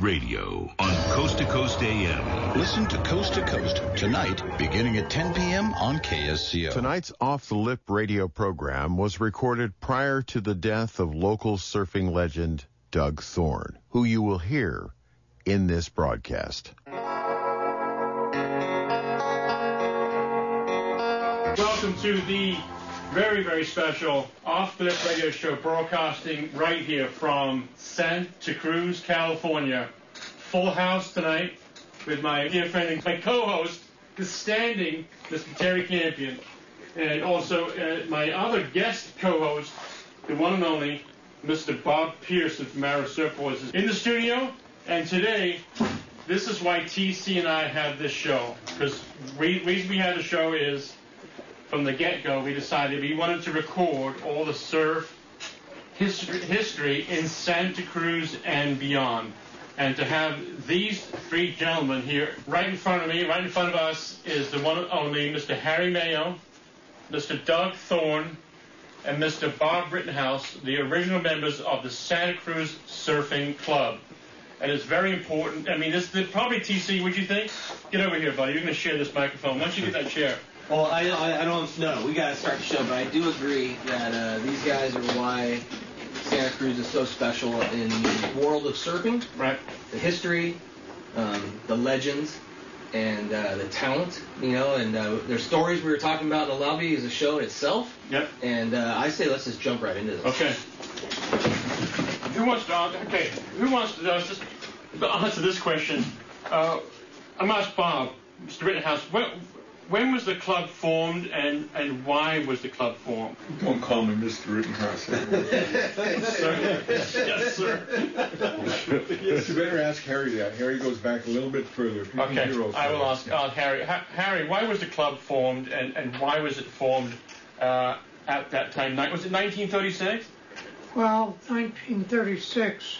Radio on Coast to Coast AM. Listen to Coast to Coast tonight, beginning at 10 p.m. on KSCO. Tonight's Off the Lip radio program was recorded prior to the death of local surfing legend Doug Thorne, who you will hear in this broadcast. Welcome to the very, very special Off the radio show broadcasting right here from Santa Cruz, California. Full house tonight with my dear friend and my co-host, the standing Mr. Terry Campion, and also uh, my other guest co-host, the one and only Mr. Bob Pearson from Arrow Surfboards is in the studio. And today, this is why TC and I have this show. Because the reason we have the show is from the get-go, we decided we wanted to record all the surf history, history in Santa Cruz and beyond. And to have these three gentlemen here right in front of me, right in front of us, is the one and only Mr. Harry Mayo, Mr. Doug Thorne, and Mr. Bob Rittenhouse, the original members of the Santa Cruz Surfing Club. And it's very important. I mean, this is probably TC. Would you think? Get over here, buddy. You're going to share this microphone. Why don't you get that chair? Well, I, I, I don't know. We got to start the show, but I do agree that uh, these guys are why Santa Cruz is so special in the world of surfing. Right. The history, um, the legends, and uh, the talent. You know, and uh, there's stories we were talking about in the lobby is a show in itself. Yep. And uh, I say let's just jump right into this. Okay. Who wants to? Okay. Who wants to just answer this question? Uh, I'm gonna Bob, Mr. Rittenhouse. When, when was the club formed, and, and why was the club formed? Don't call me Mr. Rittenhouse. Sir. yes, sir. yes, you better ask Harry that. Harry goes back a little bit further. Okay, I will sorts. ask uh, Harry. Ha- Harry, why was the club formed, and, and why was it formed uh, at that time? Was it 1936? Well, 1936,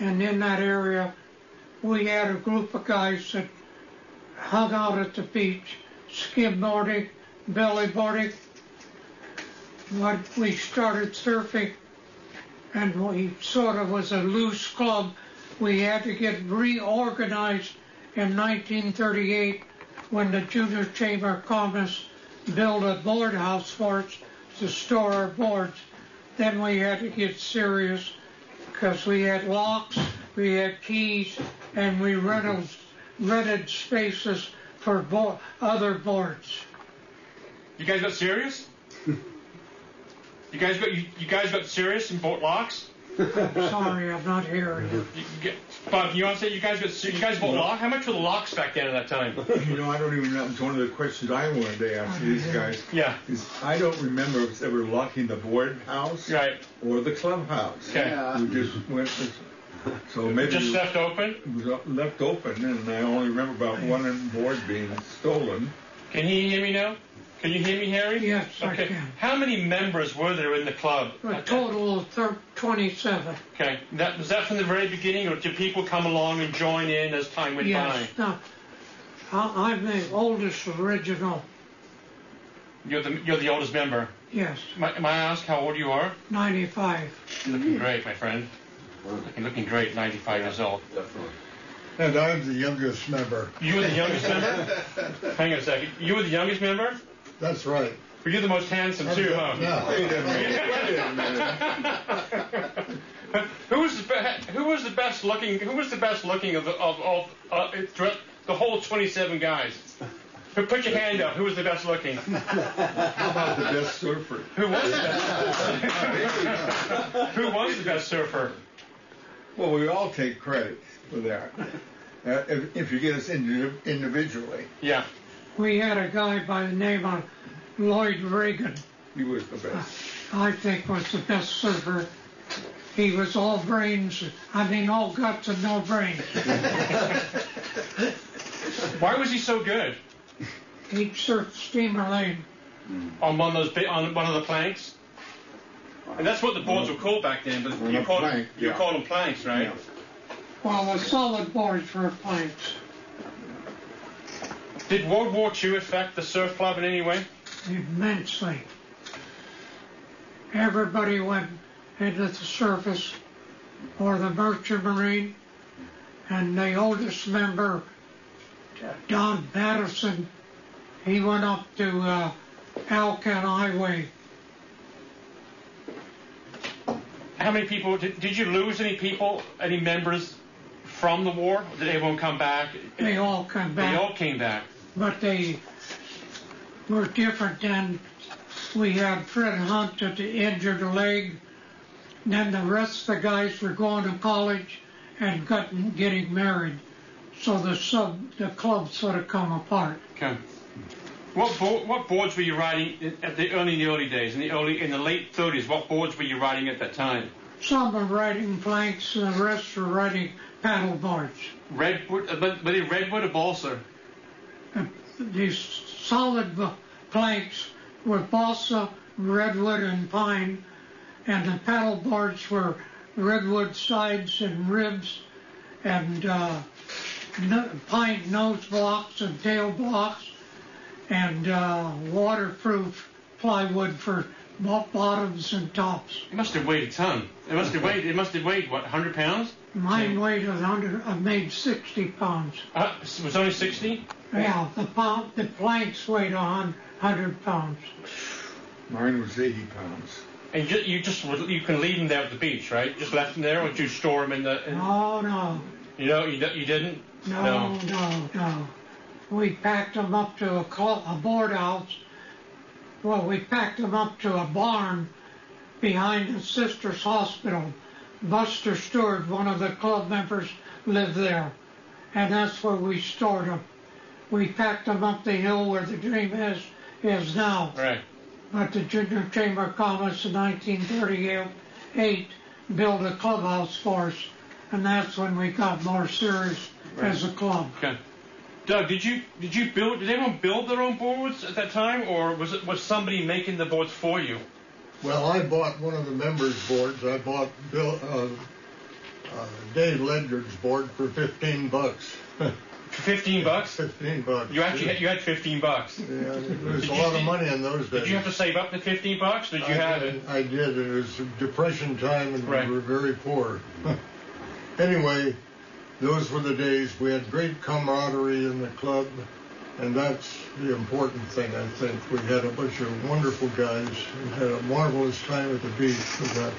and in that area, we had a group of guys that hung out at the beach, skimboarding, bellyboarding. When we started surfing, and we sort of was a loose club, we had to get reorganized in 1938 when the Junior Chamber of Commerce built a board house for us to store our boards. Then we had to get serious because we had locks, we had keys, and we rented, rented spaces for bo- other boards. You guys got serious? You guys got you, you guys got serious and bought locks? Sorry, I'm not hearing you. You, you get, Bob, you want to say you guys got ser- you guys bought lock? How much were the locks back then at that time? You know, I don't even know. It's one of the questions I wanted to ask these guys. Yeah. Is I don't remember if they were locking the board house Right. or the clubhouse. Okay. We just went. So maybe Just left open. was left open, and I only remember about one board being stolen. Can you hear me now? Can you hear me, Harry? Yes, I can. How many members were there in the club? A total of thir- 27. Okay. That was that from the very beginning, or did people come along and join in as time went by? Yes. No, I- I'm the oldest original. by? You're the you're the oldest member. Yes, May, may I ask how old you are? 95. You're looking great, my friend. Looking, looking great, 95 years old. Definitely. And I'm the youngest member. You were the youngest member? Hang on a second. You were the youngest member? That's right. But you're the most handsome too, huh? Yeah. Wait a minute. Wait a minute. who was the be- who was the best looking? Who was the best looking of the, of of uh, the whole 27 guys? Put put your hand up. Who was the best looking? How about the best surfer? Who was the best? who was the best surfer? Well, we all take credit for that. Uh, if, if you get us indi- individually, Yeah. We had a guy by the name of Lloyd Reagan. he was the best. I think was the best server. He was all brains. I mean, all guts and no brains. Why was he so good He'd surf steamer lane. on one of those bi- on one of the planks? And that's what the boards were called back then. But you a called plank, you yeah. called them planks, right? Yeah. Well, the solid boards were planks. Did World War II affect the surf club in any way? immensely. Everybody went into the surface or the merchant marine, And the oldest member, Don Patterson, he went up to uh, Alcan Highway. How many people did, did you lose? Any people? Any members from the war? Did everyone come back? They all come back. They all came back. but they were different than we had Fred Hunt that injured a leg. Then the rest of the guys were going to college and gotten, getting married. So the sub, the club sort of come apart. Okay. What bo- what boards were you riding at the early in the early days? In the early in the late 30s, what boards were you riding at that time? Some were riding planks and the rest were riding paddle boards. Redwood, uh, but were they redwood or balsa? These solid b- planks were balsa, redwood, and pine, and the paddle boards were redwood sides and ribs, and uh, pine nose blocks and tail blocks, and uh, waterproof plywood for bo- bottoms and tops. It must have weighed a ton. It must have weighed. It must have weighed what 100 pounds? Mine weighed hundred, I made 60 pounds. Uh, it was only 60. Yeah, the pound, the planks weighed a hundred pounds. Mine was 80 pounds. And you, you just you can leave them there at the beach, right? Just left them there, or did you store them in the? In, No, no, You know, you, you didn't. no, no, no. We packed them up to a, cl- a board house. Well, we packed them up to a barn behind the Sisters Hospital. Buster Stewart, one of the club members, lived there, and that's where we stored them. We packed them up the hill where the Dream is is now. Right. But the Junior Chamber of Commerce in 1938 built a clubhouse for us, and that's when we got more serious as a club. Okay. Doug, did you did you build? Did everyone build their own boards at that time, or was it was somebody making the boards for you? Well, I bought one of the members' boards. I bought Bill, uh, uh, Dave Ledger's board for 15 bucks. 15 bucks. 15 bucks. You actually had, you had 15 bucks. Yeah, there was a you- lot of money in those days. Did you have to save up the 15 bucks? Did you I have did, it? I did. It was depression time, and Right. we were very poor. anyway, those were the days. We had great camaraderie in the club, and that's the important thing. I think we had a bunch of wonderful guys and had a marvelous time at the beach with a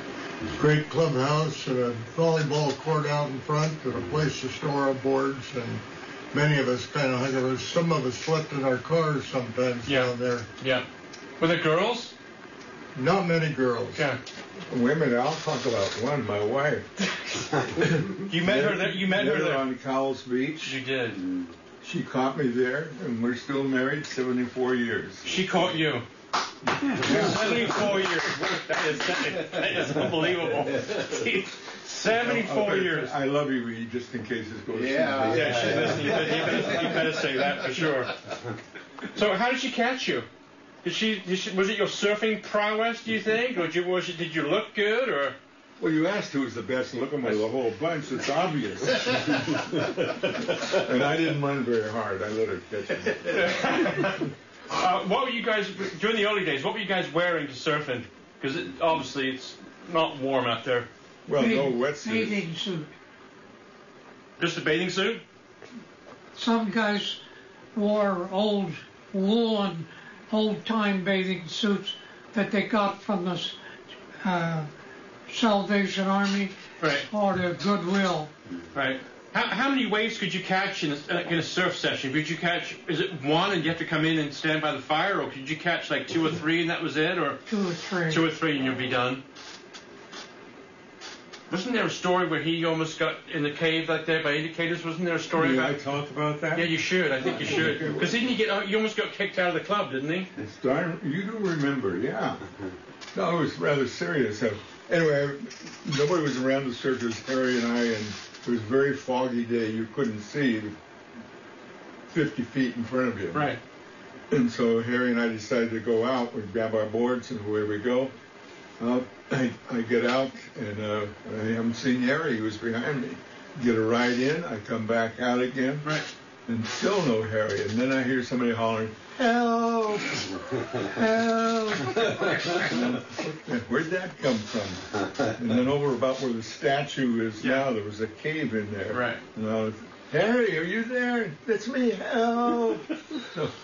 great clubhouse and a volleyball court out in front and a place to store our boards and. Many of us kind of hung around. Some of us slept in our cars sometimes Yeah. down there. Yeah. Were there girls? Not many girls. Yeah. Women, I'll talk about one, my wife. You met her there. You met her there. on Cowell's Beach. You did. She caught me there, and we're still married 74 years. She caught you. 74 years. That is, that is unbelievable. 74 Okay, years. I love you, E, just in case this goes. Yeah. Yeah, she's listening. You better, you, better, you better say that for sure. So, how did she catch you? Did she, did she? Was it your surfing prowess? Do you think, or did you, was it, did you look good, or? Well, you asked who's the best looking of the whole bunch. It's obvious. and I didn't run very hard. I let her catch me. Uh, what were you guys during the early days? What were you guys wearing to surfing? Because it, obviously it's not warm out there. Well, no wetsuit. Bathing suit. Just a bathing suit. Some guys wore old woolen, old-time bathing suits that they got from the uh, Salvation Army Right. or the Goodwill. Right. How, how many waves could you catch in a, in a surf session? Could you catch? Is it one and you have to come in and stand by the fire, or could you catch like two or three and that was it, or Two or three. two or three and you'll be done? Wasn't there a story where he almost got in the cave like that by indicators? Wasn't there a story Did about? I talk about that? Yeah, you should. I think you should. Because didn't he get? oh, You almost got kicked out of the club, didn't he? It's darn. You do remember, yeah. No, it was rather serious. Uh, Anyway, nobody was around the was Harry and I, and it was a very foggy day. You couldn't see 50 feet in front of you. Right. And so Harry and I decided to go out. We grab our boards and away we go. Uh, I, I get out and uh, I haven't seen Harry. He was behind me. Get a ride in. I come back out again. Right. and still no Harry. And then I hear somebody hollering, "Help! Help!" Where'd that come from? And then over about where the statue is now, there was a cave in there. Right. And I was, Harry, are you there? It's me. Help! So,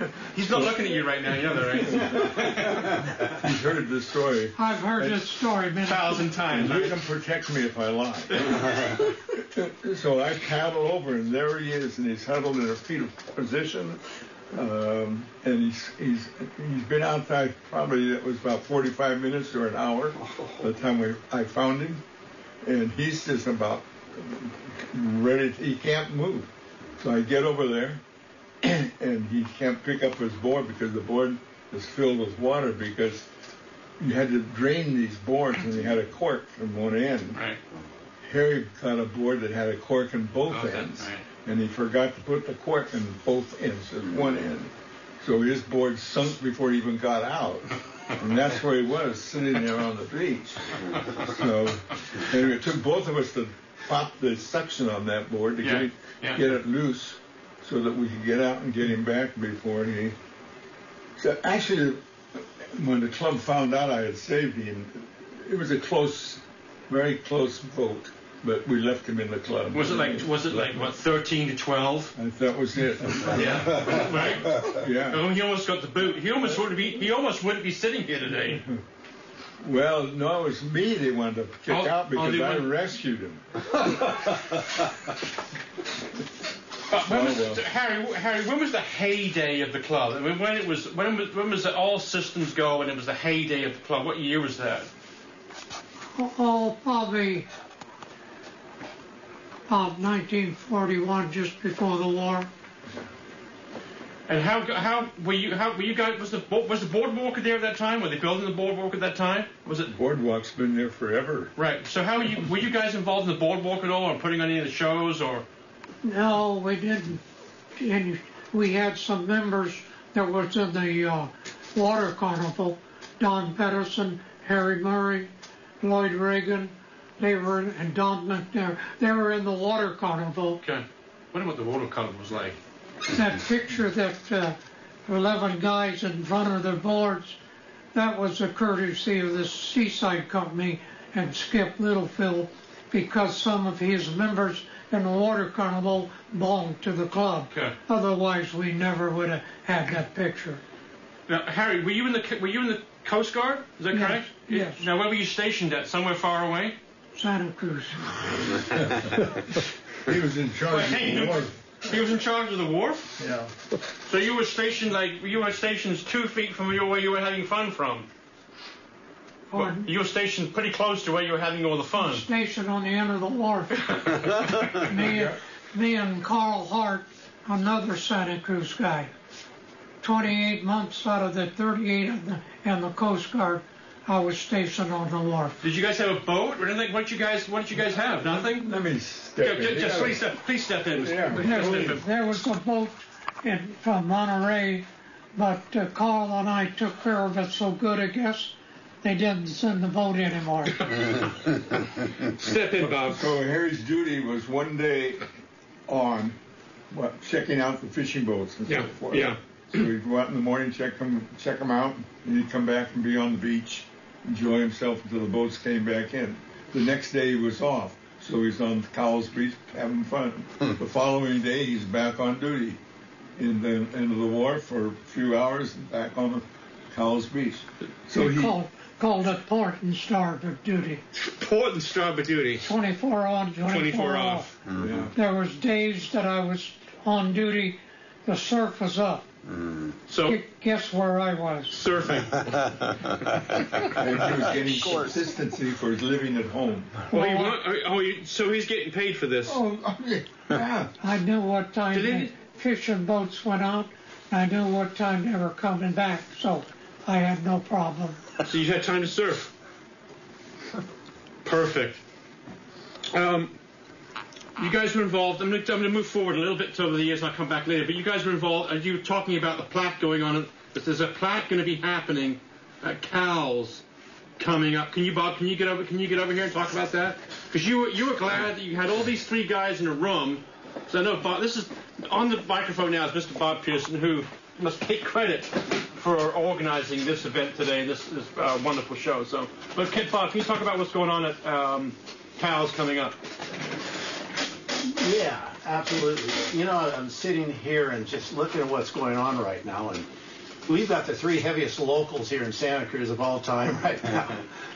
He's not looking at you right now. You know that, right? he's heard this story. I've heard this story A many thousand times. You can protect me if I lie. so I paddle over, and there he is, and he's huddled in a fetal position. Um, and he's he's he's been outside probably it was about 45 minutes or an hour by the time we I found him, and he's just about ready. To, he can't move, so I get over there, and he can't pick up his board because the board is filled with water because you had to drain these boards and they had a cork from one end. Right. Harry got a board that had a cork in both ends, right. and he forgot to put the cork in both ends at one end. So his board sunk before he even got out. And that's where he was, sitting there on the beach. So anyway, it took both of us to pop the suction on that board to Yeah, get, it, yeah. get it loose so that we could get out and get him back before he. So actually, when the club found out I had saved him, it was a close, very close vote, but we left him in the club. Was it like was it like what 13 to 12? I, that was it. Yeah. Right. Yeah. Oh, he almost got the boot. He almost wouldn't be. He almost wouldn't be sitting here today. Well, no, it was me they wanted to kick Oh, out oh, because they I wanted- rescued him. But when was, Oh. Harry, Harry, when was the heyday of the club? I mean, when it was, when was, when was it all systems go and it was the heyday of the club? What year was that? Oh, oh probably about 1941, just before the war. And how, how were you? How were you guys? Was the bo- was the boardwalker there at that time? Were they building the boardwalk at that time? Was it Boardwalk's been there forever. right? So how were you? Were you guys involved in the boardwalk at all, or putting on any of the shows, or? No, we didn't. And we had some members that was in the uh, water carnival. Don Pedersen, Harry Murray, Lloyd Reagan, they were, and Don McNair. They were in the water carnival. Okay. Wonder what the water carnival was like. That picture that uh, 11 guys in front of their boards, that was a courtesy of the Seaside Company and Skip Littlefield because some of his members in the water carnival belonged to the club. Okay. Otherwise, we never would have had that picture. Now, Harry, were you in the were you in the Coast Guard? Is that Yes, correct? yes. Now, where were you stationed at? Somewhere far away? Santa Cruz. He was in charge of Hey, the you- war. He was in charge of the wharf. Yeah. So you were stationed like you were stationed two feet from where you were having fun from. Or You were stationed pretty close to where you were having all the fun. Stationed on the end of the wharf. me, me and Carl Hart, another Santa Cruz guy. 28 months out of the 38 in the, in the Coast Guard, I was stationed on the wharf. Did you guys have a boat or anything? What did you guys What did you guys have? Nothing. Let me step Yeah, in. just, just Yeah. please step, please step in. Yeah. There, step in. there was a boat in, from Monterey, but uh, Carl and I took care of it so good, I guess, they didn't send the boat anymore. Step in, Bob. So Harry's duty was one day on what, checking out the fishing boats and Yeah, so forth. yeah. So he'd go out in the morning, check them, check them out, and he'd come back and be on the beach, enjoy himself until the boats came back in. The next day he was off, so he's on Cowell's Beach having fun. the following day he's back on duty in the end of the wharf for a few hours and back on the Cowell's Beach. So we he called, called it port and starboard duty. Port and starboard duty. 24 on, 24, 24 off. off. yeah. There was days that I was on duty, the surf was up. Mm. So Gu- Guess where I was? surfing. and he was getting consistency for his living at home. Well, you want, oh, oh you, so he's getting paid for this. Oh, oh yeah. I knew what time Did the it- fishing boats went out. I knew what time they were coming back, so I had no problem. So you had time to surf. Perfect. Um, you guys were involved. I'm going to move forward a little bit over the years, and I'll come back later. But you guys were involved. As you were talking about the plaque going on, but there's a plaque going to be happening at Cowell's coming up. Can you, Bob? Can you get over? Can you get over here and talk about that? Because you were you were glad that you had all these three guys in a room So I know Bob. This is on the microphone now is Mr. Bob Pearson, who must take credit for organizing this event today, this, this uh, wonderful show. So, but Kid Bob, can you talk about what's going on at um, Cowell's coming up? Yeah, absolutely. You know, I'm sitting here and just looking at what's going on right now, and we've got the three heaviest locals here in Santa Cruz of all time right now.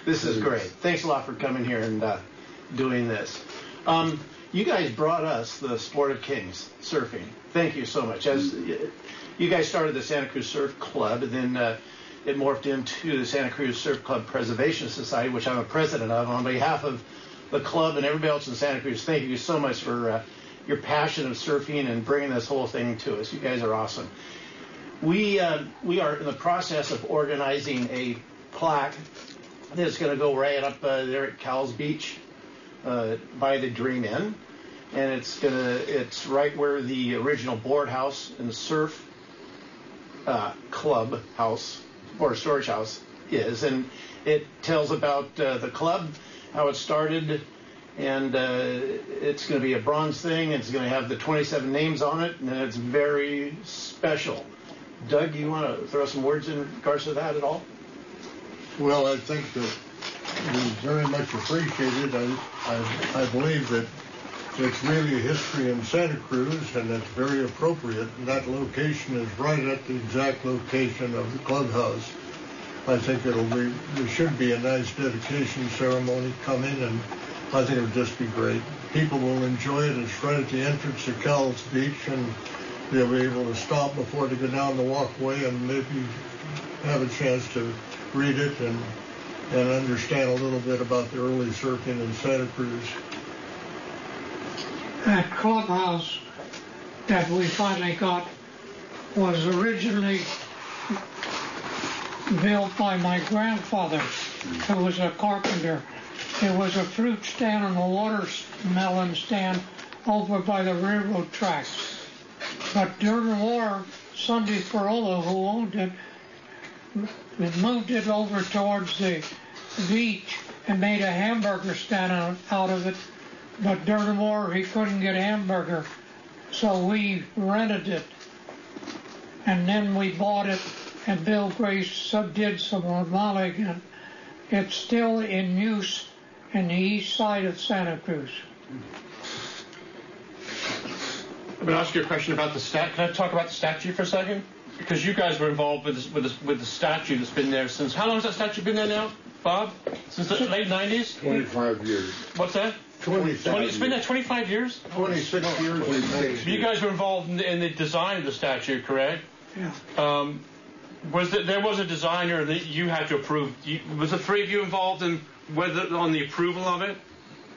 This is great. Thanks a lot for coming here and uh, doing this. Um, you guys brought us the Sport of Kings surfing. Thank you so much. As you guys started the Santa Cruz Surf Club, and then uh, it morphed into the Santa Cruz Surf Club Preservation Society, which I'm a president of. On behalf of the club and everybody else in Santa Cruz, thank you so much for uh, your passion of surfing and bringing this whole thing to us. You guys are awesome. We uh, we are in the process of organizing a plaque that's going to go right up uh, there at Cowell's Beach uh, by the Dream Inn, and it's gonna it's right where the original board house and surf uh, club house or storage house is, and it tells about uh, the club, how it started, and uh, it's going to be a bronze thing. It's going to have the 27 names on it, and it's very special. Doug, you want to throw some words in regards to that at all? Well, I think that we very much appreciate it. I, I, I believe that it's really a history in Santa Cruz, and it's very appropriate. And that location is right at the exact location of the clubhouse. I think it'll be, there should be a nice dedication ceremony coming, and I think it'll just be great. People will enjoy it. It's right at the entrance to Cowell's Beach, and they'll be able to stop before they go down the walkway and maybe have a chance to read it and and understand a little bit about the early surfing in Santa Cruz. That clubhouse that we finally got was originally built by my grandfather, who was a carpenter. It was a fruit stand and a watermelon stand over by the railroad tracks. But during the war, Sunday Farola, who owned it, moved it over towards the beach and made a hamburger stand out, out of it. But during the war, he couldn't get a hamburger, so we rented it. And then we bought it, and Bill Grace did some remodeling, and it's still in use in the east side of Santa Cruz. I'm going to ask you a question about the stat. Can I talk about the statue for a second? Because you guys were involved with this, with this, with the statue that's been there since. How long has that statue been there now, Bob? Since the late 90s? 25 years. What's that? 25 20, it's been there 25 years? 26 years. Twenty-six You guys were involved in the, in the design of the statue, correct? Yeah. Um, was there, there was a designer that you had to approve? You, was the three of you involved in whether on the approval of it?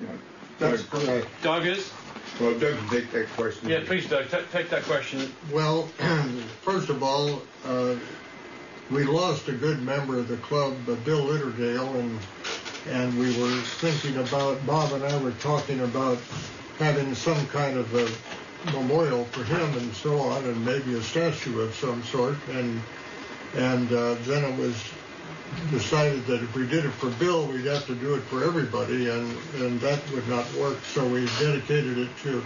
Yeah. That's correct. Doug is. Well, Doug take that question. Yeah, please, Doug, t- take that question. Well, first of all, uh, we lost a good member of the club, uh, Bill Litterdale, and and we were thinking about Bob and I were talking about having some kind of a memorial for him and so on, and maybe a statue of some sort. And and uh, then it was decided that if we did it for Bill, we'd have to do it for everybody, and and that would not work. So we dedicated it to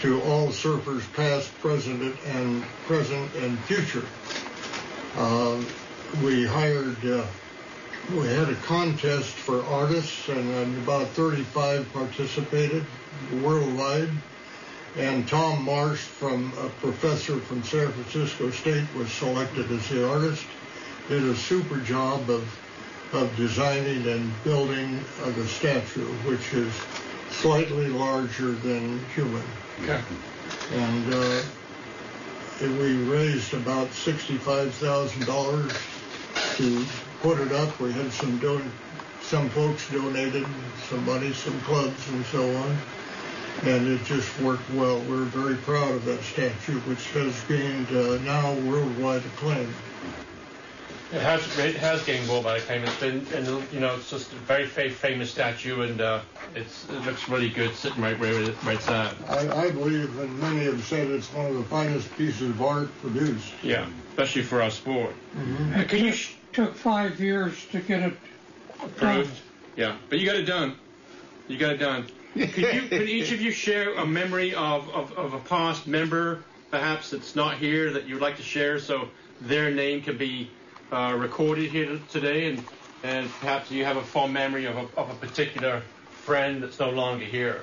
to all surfers, past, present, and present and future. Uh, we hired. Uh, we had a contest for artists, and um, about 35 participated worldwide. And Tom Marsh, from a professor from San Francisco State, was selected as the artist. Did a super job of of designing and building uh, the statue, which is slightly larger than human. Okay. And uh, we raised about sixty-five thousand dollars to put it up. We had some don- some folks donated some money, some clubs, and so on. And it just worked well. We're very proud of that statue, which has gained uh, now worldwide acclaim. It has it has gained worldwide acclaim. It's been, and you know, it's just a very fa- famous statue, and uh, it's it looks really good sitting right where it, where it's at. I, I believe, and many have said it's one of the finest pieces of art produced. Yeah, especially for our sport. It Can you took- took five years to get it done. approved? Yeah, but you got it done. You got it done. Could, you, could each of you share a memory of, of, of a past member, perhaps that's not here, that you'd like to share so their name can be uh, recorded here today? And, and perhaps you have a fond memory of a, of a particular friend that's no longer here.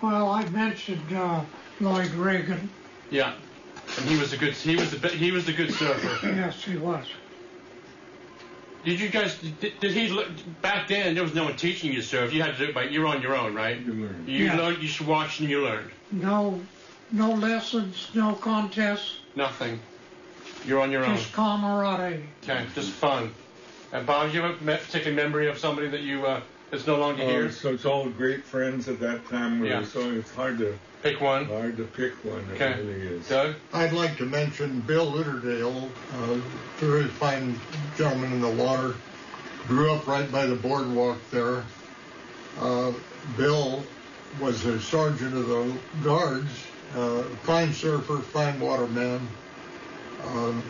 Well, I mentioned uh, Lloyd Reagan. Yeah. And he was a good he was a he was a good surfer. Yes, he was. Did you guys did, did he look back then? There was no one teaching you to surf. You had to do it by you're on your own, right? You learn. You Yeah. learned. You should watch and you learned. No, no lessons, no contests, Nothing. You're on your own. just camaraderie. Okay, just fun. And Bob, you have a me- particular memory of somebody that you uh, that's no longer Uh, here? so it's all great friends at that time. We Yeah. were, so it's hard to Pick one. hard to pick one. It Okay. really is. Doug. I'd like to mention Bill Litterdale, a very fine gentleman in the water. Grew up right by the boardwalk there. Uh, Bill was a sergeant of the guards, uh, fine surfer, fine waterman. Um,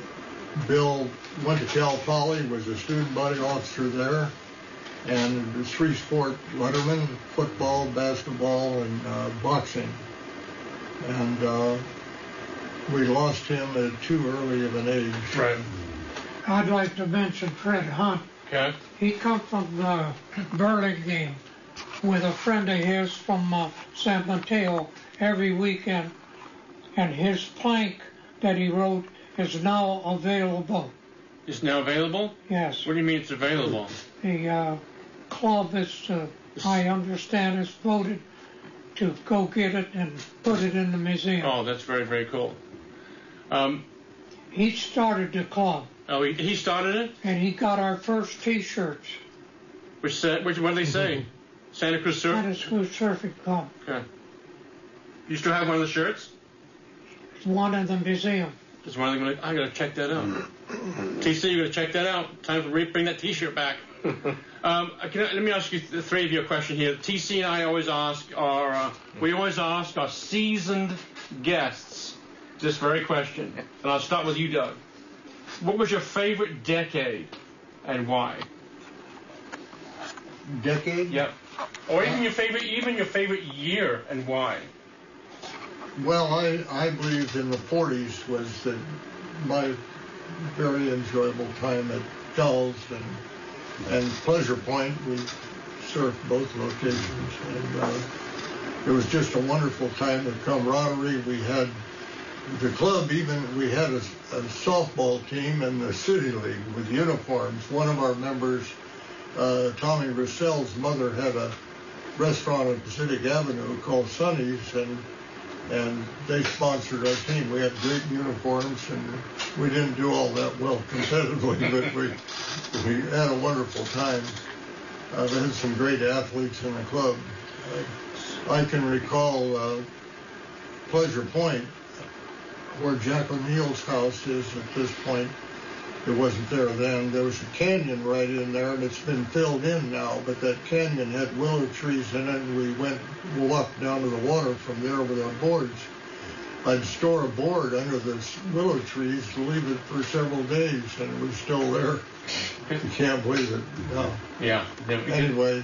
Bill went to Cal Poly, was a student body officer there, and was three sport letterman, football, basketball, and uh, boxing. And uh, we lost him at too early of an age. Right. I'd like to mention Fred Hunt. Okay. He come from uh, Burlingame with a friend of his from uh, San Mateo every weekend, and his plank that he wrote is now available. It's now available. Yes, What do you mean it's available? the uh, club is, uh, I understand, is voted to go get it and put it in the museum. Oh, that's very very cool. Um, He started the club, oh, he, he started it. and he got our first T-shirts. Which said, which what do they say? Santa Cruz Surf. Santa Cruz Surfing Club. Okay. You still have one of the shirts? It's one in the museum. Just one of them. I gotta check that out. TC, you gotta check that out. Time to re- bring that T-shirt back. um, can let me ask you, the three of you, a question here. TC and I always ask our, uh, we always ask our seasoned guests this very question, and I'll start with you, Doug. What was your favorite decade, and why? Decade? Yep. Or even your favorite, even your favorite year, and why? Well, I, I believe in the 40s was the, my very enjoyable time at Fells and, and Pleasure Point. We surfed both locations, and uh, it was just a wonderful time of camaraderie. We had the club even we had a, a softball team in the city league with uniforms. One of our members, uh, Tommy Russell's mother, had a restaurant on Pacific Avenue called Sonny's, and and they sponsored our team. We had great uniforms, and we didn't do all that well competitively, but we we had a wonderful time. Uh, had some great athletes in the club. I, I can recall uh, Pleasure Point, where Jack O'Neill's house is at this point. It wasn't there then. There was a canyon right in there, and it's been filled in now. But that canyon had willow trees in it, and we went walked down to the water from there with our boards. I'd store a board under the willow trees, leave it for several days, and it was still there. You can't believe it. No. Yeah. Anyway,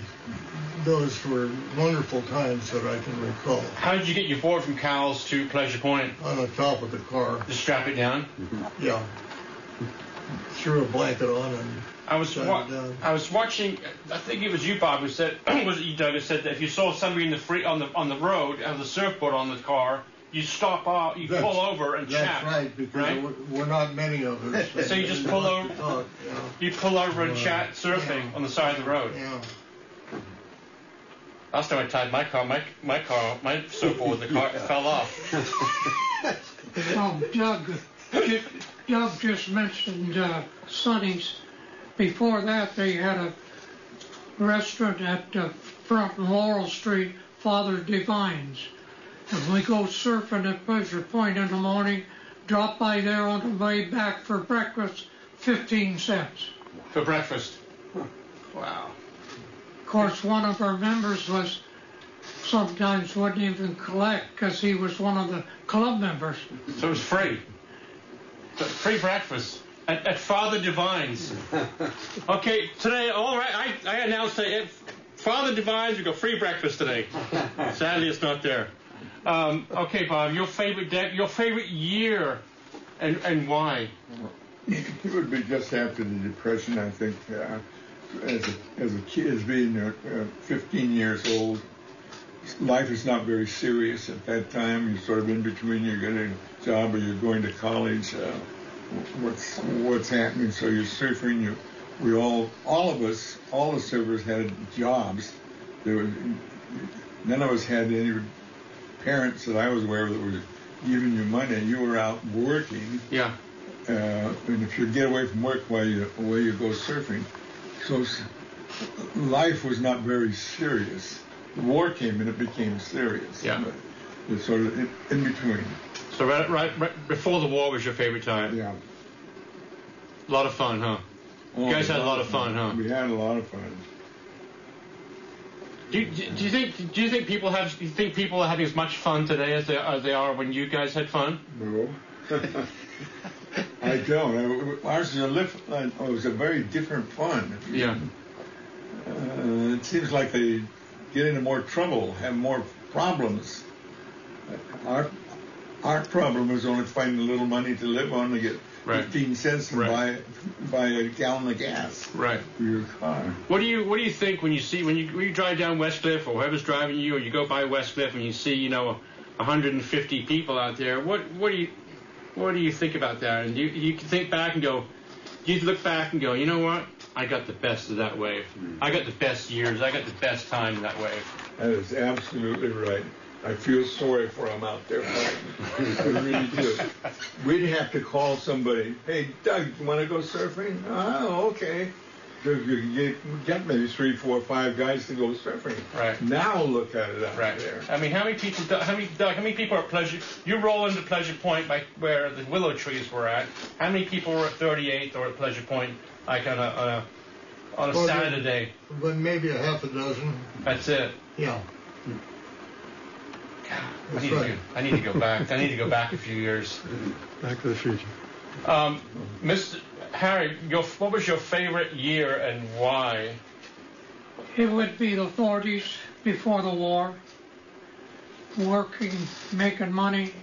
those were wonderful times that I can recall. How did you get your board from Cowell's to Pleasure Point? On the top of the car. Just strap it down. Yeah. Threw a blanket on and I was wa- it down. I was watching. I think it was you, Bob, who said was it you, Doug, who said that if you saw somebody in the free on the on the road has a surfboard on the car, you stop off, you That's- pull over and That's chat. That's right, because right? we're- we're not many of us. So you just pull over- Talk, yeah. You pull over and chat surfing on the side of the road. Yeah. Last time I tied my car, my my car, my surfboard, the car it fell off. Oh, Doug, Ju- Doug just mentioned uh, Sonny's. Before that, they had a restaurant at uh, front Laurel Street, Father Divines. And we go surfing at Pleasure Point in the morning, drop by there on the way back for breakfast, 15 cents. For breakfast. Wow. Of course, one of our members was sometimes wouldn't even collect because he was one of the club members. So it was free. So Free breakfast at, at Father Divine's. Okay, today, all right, I, I announced that if Father Divines, we got free breakfast today. Sadly, it's not there. Um, okay, Bob, your favorite deck, your favorite year, and and why? It would be just after the Depression, I think. Uh, as a, as a kid, as being uh, uh, 15 years old, life is not very serious at that time. You're sort of in between. You're getting a job or you're going to college. Uh, what's what's happening? So you're surfing. You, we all, all of us, all the surfers had jobs. There was, none of us had any parents that I was aware of that were giving you money. You were out working. Yeah. Uh, and if you get away from work while you while you go surfing, so life was not very serious. The war came and it became serious. Yeah. Sort of in, in between. So right, right, right before the war was your favorite time. Yeah. A lot of fun, huh? Oh, you guys had a lot of fun, huh? We had a lot of fun. Do you, do you think do you think people have do you think people are having as much fun today as they as they are when you guys had fun? No. I don't. Ours was a, lift, uh, it was a very different fun. Yeah. Uh, it seems like they get into more trouble, have more problems. Our our problem is only finding a little money to live on to get Right. 15 cents to Right. buy buy a gallon of gas Right. for your car. What do you What do you think when you see when you when you drive down Westcliff or whoever's driving you or you go by Westcliff and you see you know 150 people out there? What What do you What do you think about that? And you you can think back and go, you look back and go, you know what? I got the best of that wave. Hmm. I got the best years. I got the best time in that wave. That is absolutely right. I feel sorry for them out there. I really do. We'd have to call somebody. Hey, Doug, you want to go surfing? Oh, okay. You get, maybe three, four, five guys to go surfing. Right. Now look at it out Right. there. I mean, how many people? How many? Doug, how many people are at Pleasure? You roll into Pleasure Point, like where the willow trees were at. How many people were at 38th or at Pleasure Point, like on a on a, on a Well, the- Saturday? But maybe a half a dozen. That's it. Yeah. I That's need, to right. go, I need to go back. I need to go back a few years. Back to the future. Um, Mr. Harry, your, what was your favorite year and why? It would be the 40s before the war. Working, making money,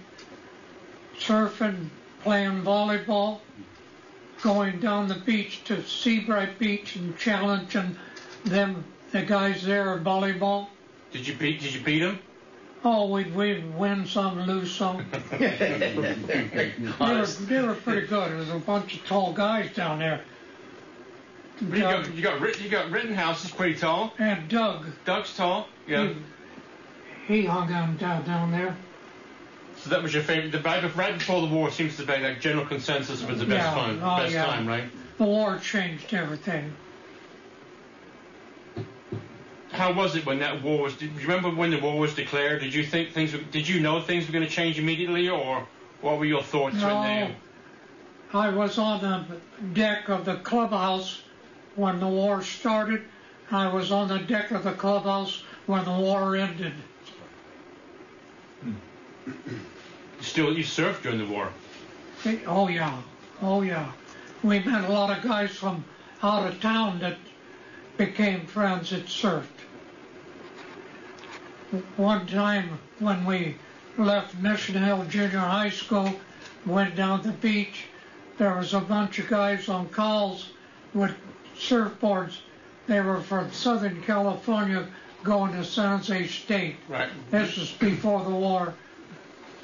surfing, playing volleyball, going down the beach to Seabright Beach and challenging them, the guys there at volleyball. Did you beat? Did you beat him? Oh, we'd, we'd win some, lose some. They were, they were pretty good. There was a bunch of tall guys down there. You got, you got Rit- you got Rittenhouse is pretty tall. And Doug, Doug's tall. Yeah. he hung on down, down there. So that was your favorite. The, right, right before the war seems to be like general consensus was the best Yeah, fun, oh, best yeah. time, right? The war changed everything. How was it when that war was? Did you remember when the war was declared? Did you think things? Were, did you know things were going to change immediately, or what were your thoughts when No, they? I was on the deck of the clubhouse when the war started. I was on the deck of the clubhouse when the war ended. Hmm. Still, you surfed during the war. Oh yeah, oh yeah. We met a lot of guys from out of town that became friends that surfed. One time when we left Mission Hill Junior High School, went down the beach, there was a bunch of guys on calls with surfboards. They were from Southern California going to San Jose State. Right. This was before the war,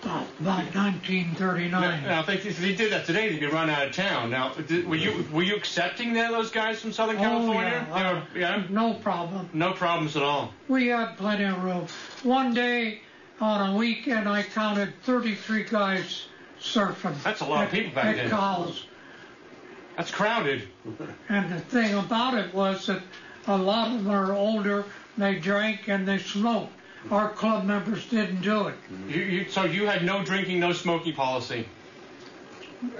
about, about 1939. Now, now, if they, if they did that today, they'd be run out of town. Now, did, were you were you accepting that those guys from Southern Oh, California? yeah. Were, yeah. No problem. No problems at all. We had plenty of room. One day on a weekend, I counted 33 guys surfing. That's a lot of people back at then. Cowell's. That's crowded. And the thing about it was that a lot of them are older. They drank and they smoked. Our club members didn't do it You, you, so you had no drinking, no smoking policy.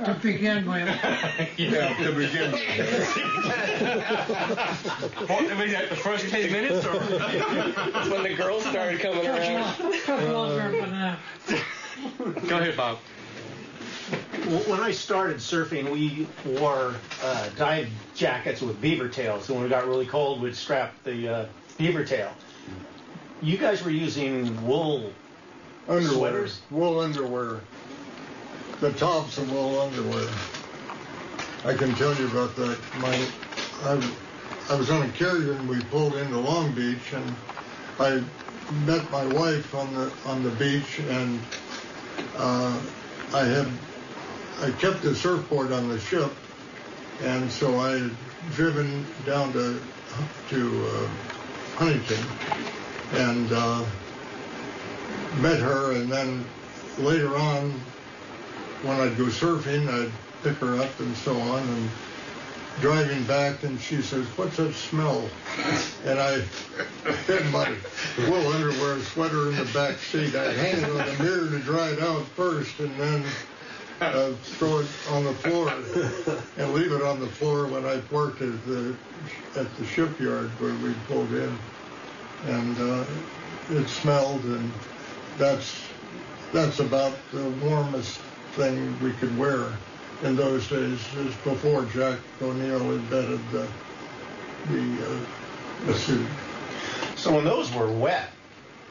to begin with. Yeah, to begin with. What, I mean, at the first ten minutes, or when the girls started coming around. Took longer than that. go ahead, Bob. When I started surfing, we wore uh, dive jackets with beaver tails. So when it got really cold, we'd strap the uh, beaver tail. You guys were using wool Underwear, Sweaters? wool underwear. The tops of wool underwear. I can tell you about that. My, I, I was on a carrier and we pulled into Long Beach and I met my wife on the on the beach and uh, I had I kept the surfboard on the ship and so I had driven down to to uh, Huntington and uh, met her and then later on when I'd go surfing I'd pick her up and so on and driving back and she says what's that smell? And I had my wool underwear sweater in the back seat. I hang it on the mirror to dry it out first and then uh, throw it on the floor and leave it on the floor when I parked at the at the shipyard where we pulled in and uh, it smelled and that's that's about the warmest thing we could wear in those days is before Jack O'Neill invented the the, uh, the suit. So when those were wet,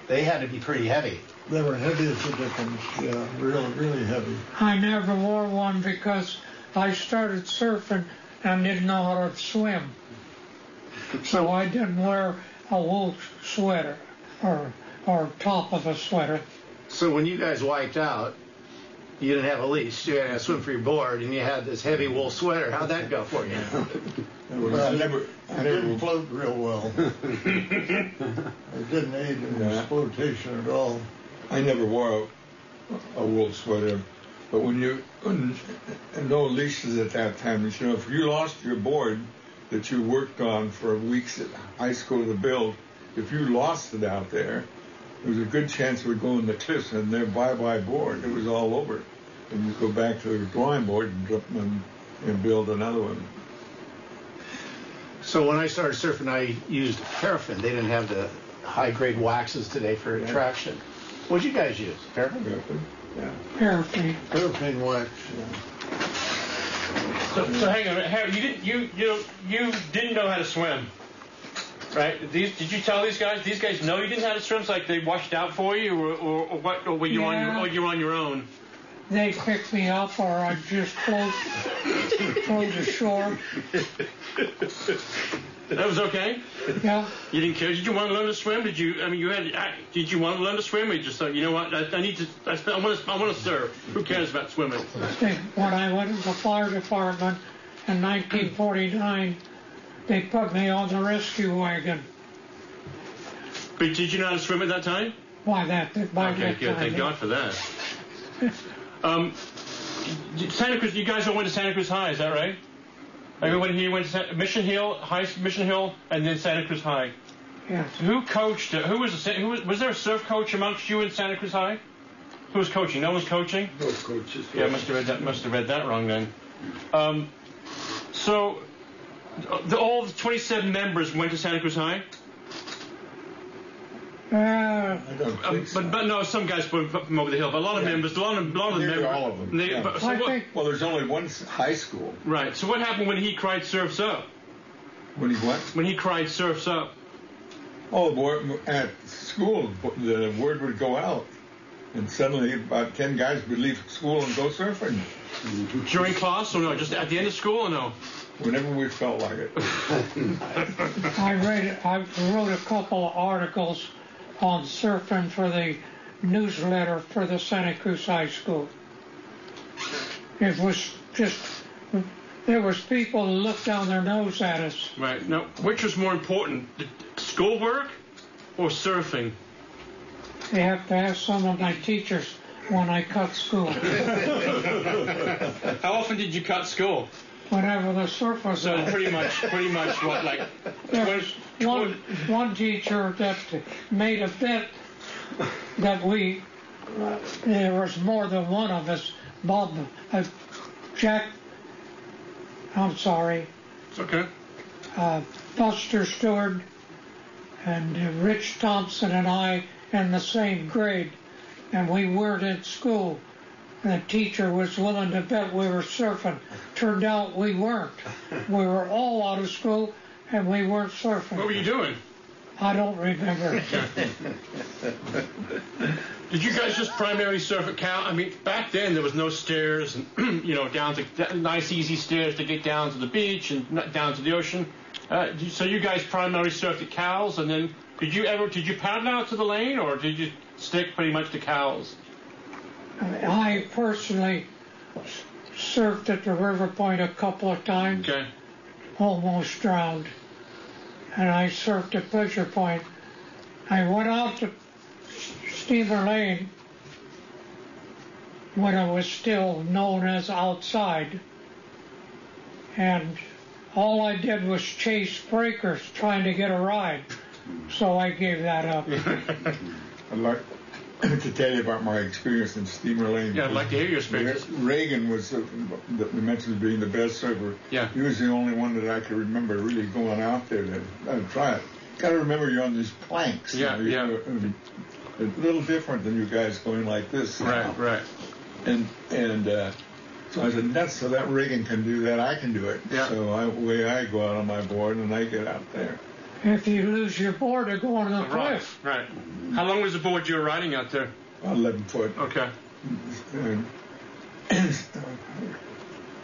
they had to be pretty heavy. They were heavy as the dickens, yeah, really, really heavy. I never wore one because I started surfing and didn't know how to swim. So I didn't wear a wool sweater or or top of a sweater. So when you guys wiped out, you didn't have a leash. You had to swim for your board, and you had this heavy wool sweater. How'd that go for you? Well, I never, I It never didn't float real well. it didn't aid in Yeah. flotation at all. I never wore a, a wool sweater, but when you and no leashes at that time, you know, if you lost your board that you worked on for weeks at high school to build, if you lost it out there, there was a good chance it would go in the cliffs and their bye-bye board. It was all over, and you go back to the drawing board and, and, and build another one. So when I started surfing, I used paraffin. They didn't have the high-grade waxes today for attraction. What'd you guys use? Paraffin? Yeah. Paraffin. Paraffin wax. So, so hang on, Harry, you didn't you you you didn't know how to swim, right? These did you tell these guys? These guys know you didn't know how to swim, so like they washed out for you, or, or, or what? Or were you on your or you were on your own? They picked me up or I'd just float, float ashore. That was okay. Yeah. You didn't care. Did you want to learn to swim? Did you? I mean, you had. Did you want to learn to swim, or you just thought, you know what? I, I need to. I, I want to. I want to surf. Who cares about swimming? When I went to the fire department in 1949, they put me on the rescue wagon. But did you know how to swim at that time? Why that? By Okay, that good. time, Thank yeah. God for that. Um, Santa Cruz. You guys all went to Santa Cruz High, is that right? Everybody here went to Mission Hill, High Mission Hill, and then Santa Cruz High. Yes. Who coached? uh, Who was the, who was, was there a surf coach amongst you in Santa Cruz High? Who was coaching? No one was coaching. Those coaches. Yeah, I must have read that. Must have read that wrong then. Um, so, the, all the 27 members went to Santa Cruz High. Uh, I don't Um, think so. but, but no, some guys from, from over the hill. But a lot of Yeah. members, a lot of, a lot of the members. all of them, They, yeah. but, so I what, think Well, there's only one high school. right. So what happened when he cried "Surfs Up"? When he went, When he cried "Surfs Up"? oh, boy, at school, the word would go out, and suddenly about ten guys would leave school and go surfing During class or no? Just at the end of school or no? whenever we felt like it. I read, I wrote a couple of articles on surfing for the newsletter for the Santa Cruz High School. It was just, there was people who looked down their nose at us. Right. Now, which was more important, the schoolwork or surfing? You have to ask some of my teachers when I cut school. How often did you cut school? Whenever the surf is. Pretty much, pretty much what like There was one, one teacher that made a bet that we, there was more than one of us, Bob, uh, Jack, I'm sorry, It's okay. uh, Buster Stewart and uh, Rich Thompson and I in the same grade, and we weren't in school. The teacher was willing to bet we were surfing. Turned out we weren't. We were all out of school, and we weren't surfing. What were you doing? I don't remember. Did you guys just primarily surf at Cal? I mean, back then there was no stairs, and you know, down to nice easy stairs to get down to the beach and down to the ocean. Uh, so you guys primarily surfed at Cowell's, and then did you ever did you paddle out to the lane, or did you stick pretty much to Cowell's? I personally surfed at the River Point a couple of times, Okay. almost drowned. And I surfed at Pleasure Point. I went out to Steamer Lane when it was still known as outside. And all I did was chase breakers trying to get a ride. So I gave that up. I'd like to tell you about my experience in Steamer Lane. Yeah, I'd like to hear your experience. Reagan was, uh, that we mentioned being the best surfer. Yeah. He was the only one that I could remember really going out there to uh, try it. Got to remember you're on these planks. Yeah, you yeah. know, and It's a little different than you guys going like this. now. Right, right. And and uh, so I said, that's so that Reagan can do that, I can do it. Yeah. So I, away I go out on my board and I get out there. If you lose your board, you go on the Right, cliff. right. How long was the board you were riding out there? 11 foot. Okay. And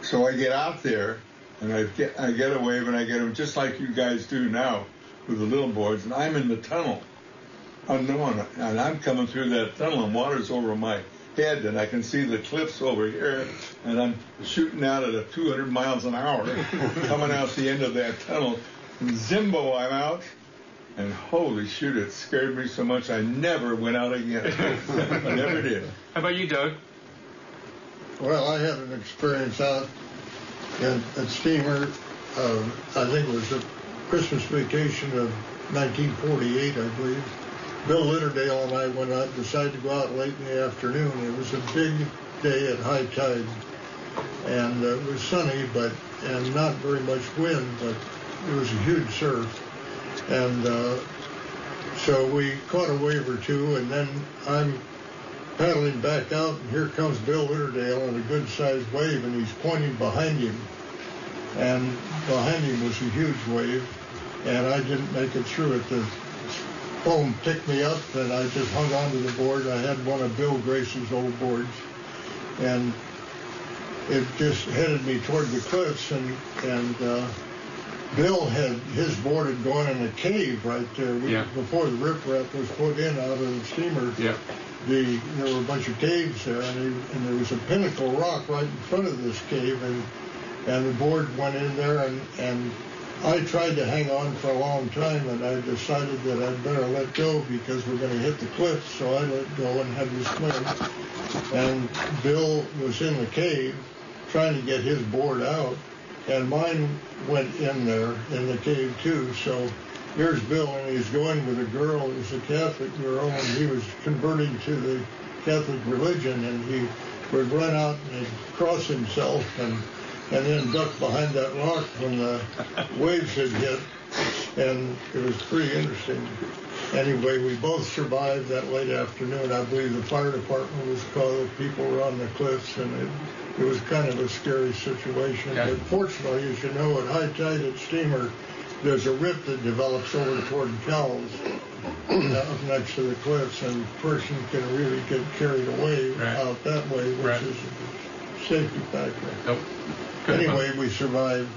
so I get out there and I get I get a wave and I get them just like you guys do now with the little boards and I'm in the tunnel unknown and I'm coming through that tunnel and water's over my head and I can see the cliffs over here and I'm shooting out at a 200 miles an hour coming out the end of that tunnel and Zimbo I'm out and holy shoot it scared me so much I never went out again I never did How about you, Doug? Well, I had an experience out at, at Steamer. Uh, I think it was a Christmas vacation of 1948, I believe. Bill Litterdale and I went out, decided to go out late in the afternoon. It was a big day at high tide, and uh, it was sunny, but and not very much wind, but it was a huge surf, and uh, so we caught a wave or two, and then I'm paddling back out, and here comes Bill Litterdale on a good-sized wave, and he's pointing behind him. And behind him was a huge wave, and I didn't make it through it. The foam picked me up, and I just hung onto the board. I had one of Bill Grace's old boards, and it just headed me toward the cliffs, and and uh, Bill had his board had gone in a cave right there We- Yeah. before the riprap was put in out of the steamer Yeah. the there were a bunch of caves there, and, he, and there was a pinnacle rock right in front of this cave, and and the board went in there, and and I tried to hang on for a long time, and I decided that I'd better let go because we're going to hit the cliff, so I let go and had to swim. And Bill was in the cave trying to get his board out, and mine went in there in the cave too. So here's Bill, and he's going with a girl who's a Catholic girl, and he was converting to the Catholic religion, and he would run out and cross himself and and then duck behind that rock when the waves had hit, and it was pretty interesting. Anyway, we both survived that late afternoon. I believe the fire department was called. People were on the cliffs, and it, it was kind of a scary situation. Okay. But fortunately, as you know, at high tide at steamer, there's a rip that develops over toward Cowell's, up uh, next to the cliffs, and a person can really get carried away Right. out that way, which Right. is a safety factor. Nope. Anyway, we survived.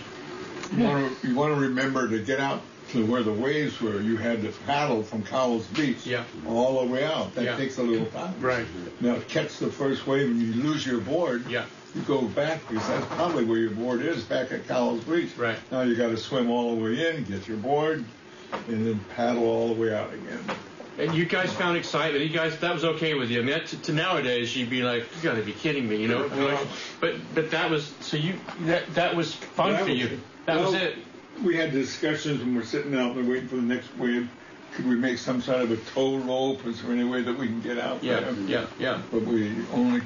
You want to you want to remember to get out to where the waves were. You had to paddle from Cowell's Beach Yeah. all the way out. That Yeah. takes a little time. Right. Now catch the first wave and you lose your board. Yeah. You go back because that's probably where your board is back at Cowell's Beach. Right. Now you got to swim all the way in, get your board, and then paddle all the way out again. And you guys found excitement. You guys, that was okay with you. I mean, that, to, to nowadays, you'd be like, "You got to be kidding me," you know. Well- but but that was so you that that was fun for you. That was it. We had discussions when we're sitting out there waiting for the next wave. Could we make some sort of a tow rope? Is there any way that we can get out Yeah, there? yeah, yeah. But we only.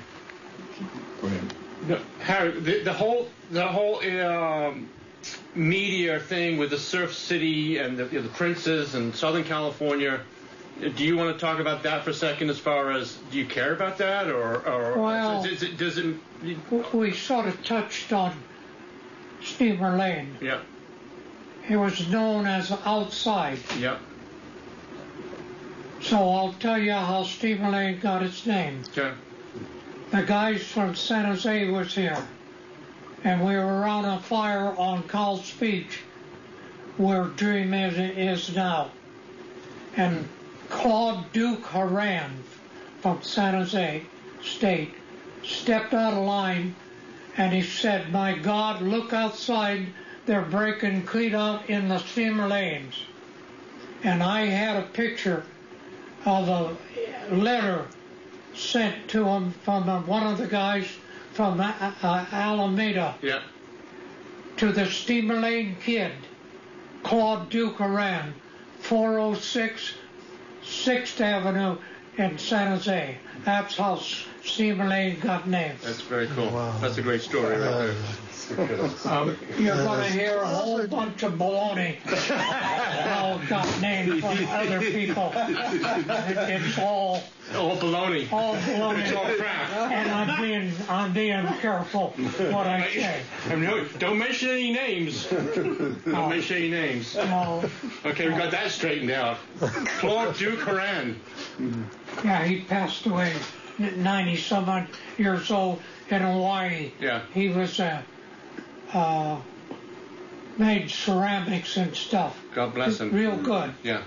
Go ahead. No, Harry, the, the whole the whole um, media thing with the Surf City and the, you know, the Princes and Southern California. Do you want to talk about that for a second? As far as do you care about that, or, or Well- does it, does it? We sort of touched on Steamer Lane. Yeah, It was known as outside, Yep. So I'll tell you how Steamer Lane got its name. Okay. The guys from San Jose was here, and we were around a fire on Cowell's Beach, where Dream is, is now. And Claude Duke Horan from San Jose State stepped out of line and he said, My God, look outside. They're breaking clean out in the steamer lanes. And I had a picture of a letter sent to him from one of the guys from uh, uh, Alameda Yeah. to the steamer lane kid, Claude Duke Horan, 406 6th Avenue in San Jose. That's how steamer lane got named. That's very cool. That's a great story right there. Um, You're going to hear a whole bunch of baloney all got named from other people. It's all all baloney. all baloney. It's all crap. And I'm being I'm being careful what I say. I mean, don't mention any names. Don't mention any names. No, Okay, we got that straightened out. Claude Duke Horan. yeah, he passed away, ninety some odd years old in Hawaii. Yeah. He was uh, uh, made ceramics and stuff. God bless him. Real good. Yeah.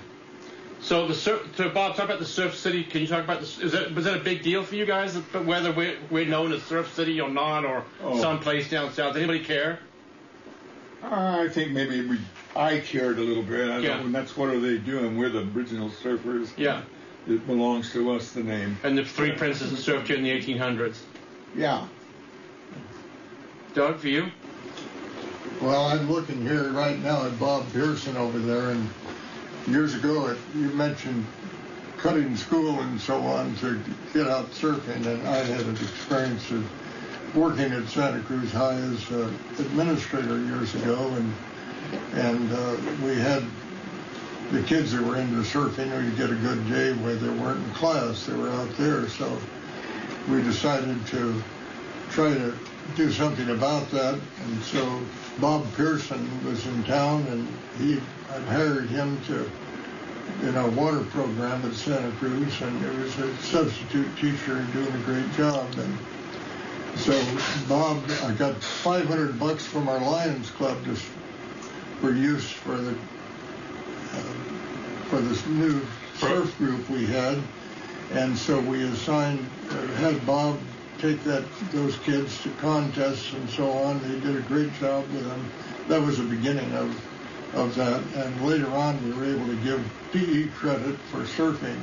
So the surf, so Bob, talk about the Surf City. Can you talk about this? Is that was that a big deal for you guys? But whether we're, we're known as Surf City or not, or Oh. someplace down south, anybody care? I think maybe we, I cared a little bit. I Yeah. don't, and that's what are they doing? We're the original surfers. Yeah. It belongs to us, the name. And the three princes that surfed here in the 1800s. Yeah. Doug, for you? Well, I'm looking here right now at Bob Pearson over there, and years ago it, you mentioned cutting school and so on to get out surfing, and I had an experience of working at Santa Cruz High as an administrator years ago, and and uh, we had the kids that were into surfing we'd get a good day where they weren't in class; they were out there. So we decided to try to do something about that. And so Bob Pearson was in town, and he hired him to in our water program at Santa Cruz, and he was a substitute teacher doing a great job. And so Bob, I got 500 bucks from our Lions Club just for use for the uh, for this new surf group we had, and so we assigned uh, had Bob take that those kids to contests and so on. They did a great job with them. That was the beginning of of that, and later on we were able to give PE credit for surfing.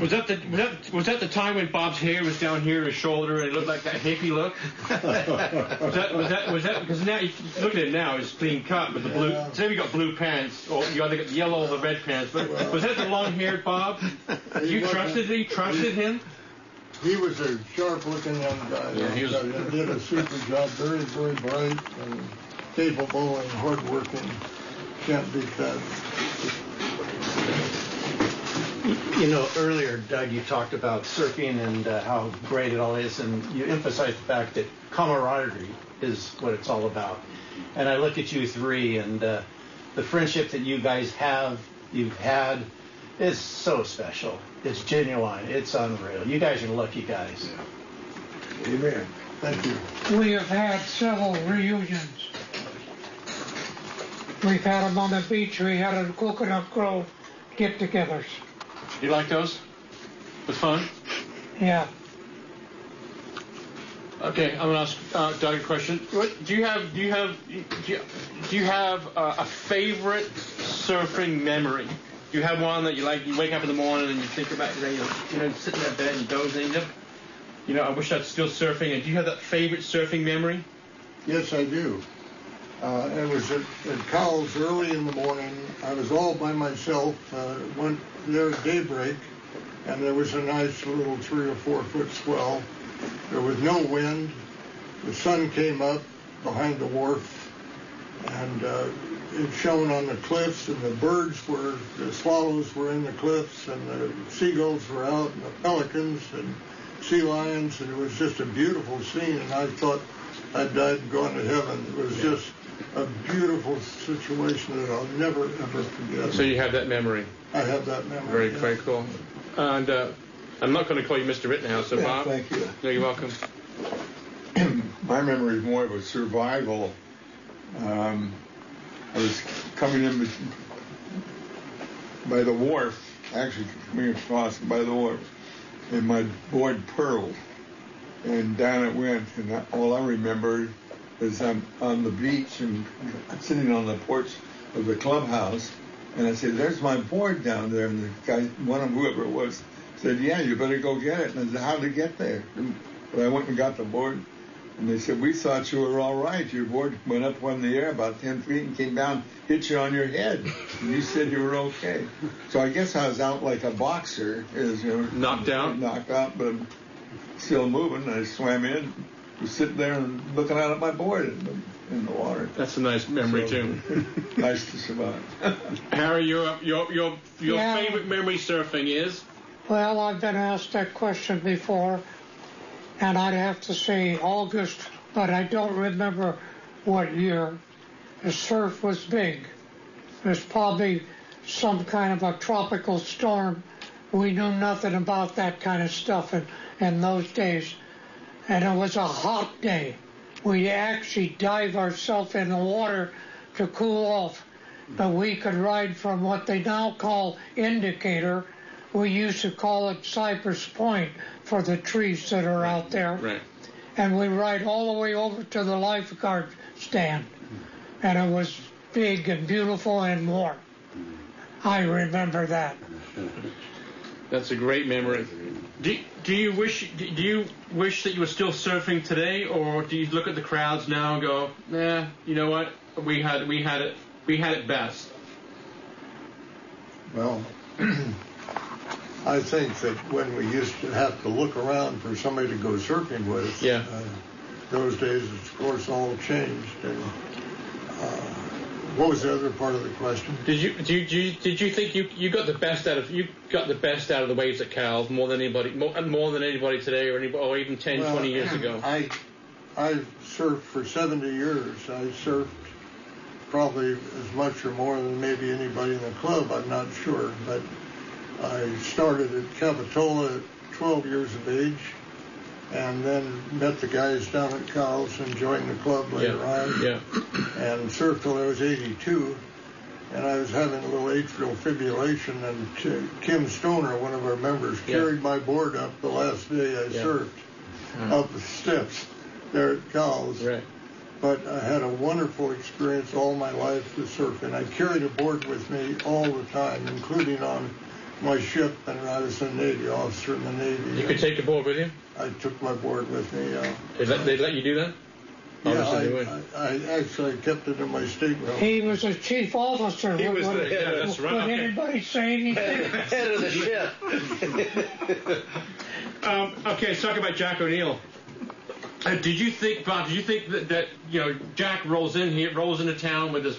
Was that the was that, was that the time when Bob's hair was down here, at his shoulder, and it looked like that hippie look? was that was that was that because now you look at it now, it's clean cut with the blue. Yeah. Today we got blue pants, or you either got the yellow or the red pants. But was that the long-haired Bob? You trusted you trusted him? He was a sharp-looking young guy. Yeah, he was- He did a super job. Very, very bright and capable and hardworking. Can't beat that. You know, earlier, Doug, you talked about surfing and uh, how great it all is, and you emphasized the fact that camaraderie is what it's all about. And I look at you three, and uh, the friendship that you guys have, you've had, is so special. It's genuine. It's unreal. You guys are lucky guys. Amen. Thank you. We have had several reunions. We've had them on the beach. We had a Coconut Grove get-togethers. You like those? Was fun. Yeah. Okay, I'm gonna ask uh, Doug a question. What do you have? Do you have? Do you, do you have uh, a favorite surfing memory? Do you have one that you like? You wake up in the morning and you think about you you you know sitting in bed and dozing. You know, you know, I wish I'd still surfing. And do you have that favorite surfing memory? Yes, I do. Uh, it was at, at Cowell's early in the morning. I was all by myself. Uh, went there at daybreak, and there was a nice little three or four foot swell. There was no wind. The sun came up behind the wharf, and uh, it shone on the cliffs, and the birds were, the swallows were in the cliffs, and the seagulls were out, and the pelicans and sea lions, and it was just a beautiful scene. And I thought I'd died and gone to heaven. It was just a beautiful situation that I'll never ever forget. So you have that memory. I have that memory. Very, yeah. very cool. And uh, I'm not going to call you Mr. Rittenhouse, so Yeah, Bob. thank you. No, you're welcome. My memory is more of a survival. Um, I was coming in by the wharf, actually coming across by the wharf, and my board pearled, and down it went. And all I remember is I'm on the beach and I'm sitting on the porch of the clubhouse, and I said, "There's my board down there." And the guy, one of whoever it was, said, "Yeah, you better go get it." And I said, "How to get there?" But I went and got the board. And they said, we thought you were all right. Your board went up one in the air about 10 feet and came down, hit you on your head. And you said you were okay. So I guess I was out like a boxer. Is, you know, Knocked out? Knocked out, but still moving. I swam in, was sitting there and looking out at my board in the, in the water. That's a nice memory, So, too. nice to survive. Harry, your, your, your, your Yeah. favorite memory surfing is? Well, I've been asked that question before, and I'd have to say August, but I don't remember what year. The surf was big. Was probably some kind of a tropical storm. We knew nothing about that kind of stuff in, in those days. And it was a hot day. We actually dive ourselves in the water to cool off. But we could ride from what they now call indicator. We used to call it Cypress Point for the trees that are out there. Right. And we ride all the way over to the lifeguard stand. And it was big and beautiful and warm. I remember that. That's a great memory. Do, do you wish do you wish that you were still surfing today, or do you look at the crowds now and go, nah, you know what, we had we had it we had it best. Well, I think that when we used to have to look around for somebody to go surfing with, Yeah. uh, those days, of course, all changed. And uh, what was the other part of the question? Did you, did you did you did you think you you got the best out of you got the best out of the waves at Cal more than anybody more, more than anybody today or anybody, or even 10, Well, 20 years ago? I I surfed for 70 years. I surfed probably as much or more than maybe anybody in the club. I'm not sure, but I started at Capitola at 12 years of age, and then met the guys down at Cowell's and joined the club later yeah, on, yeah. and surfed till I was 82. And I was having a little atrial fibrillation, and T- Kim Stoner, one of our members, Yeah. carried my board up the last day I Yeah. surfed hmm. up the steps there at Cowell's. Right. But I had a wonderful experience all my life with surfing. I carried a board with me all the time, including on my ship, and I was a Navy officer in the Navy. You could take a board with you. I took my board with me. Uh, They let, they let you do that? yeah, Obviously they. I, I, I actually kept it in my stateroom. He was a chief officer. He was would, the- yeah, that's right, would anybody say anything? Head of the ship. Um, okay, let's talk about Jack O'Neill. Uh, did you think, Bob? Did you think that, that you know Jack rolls in here, rolls into town with this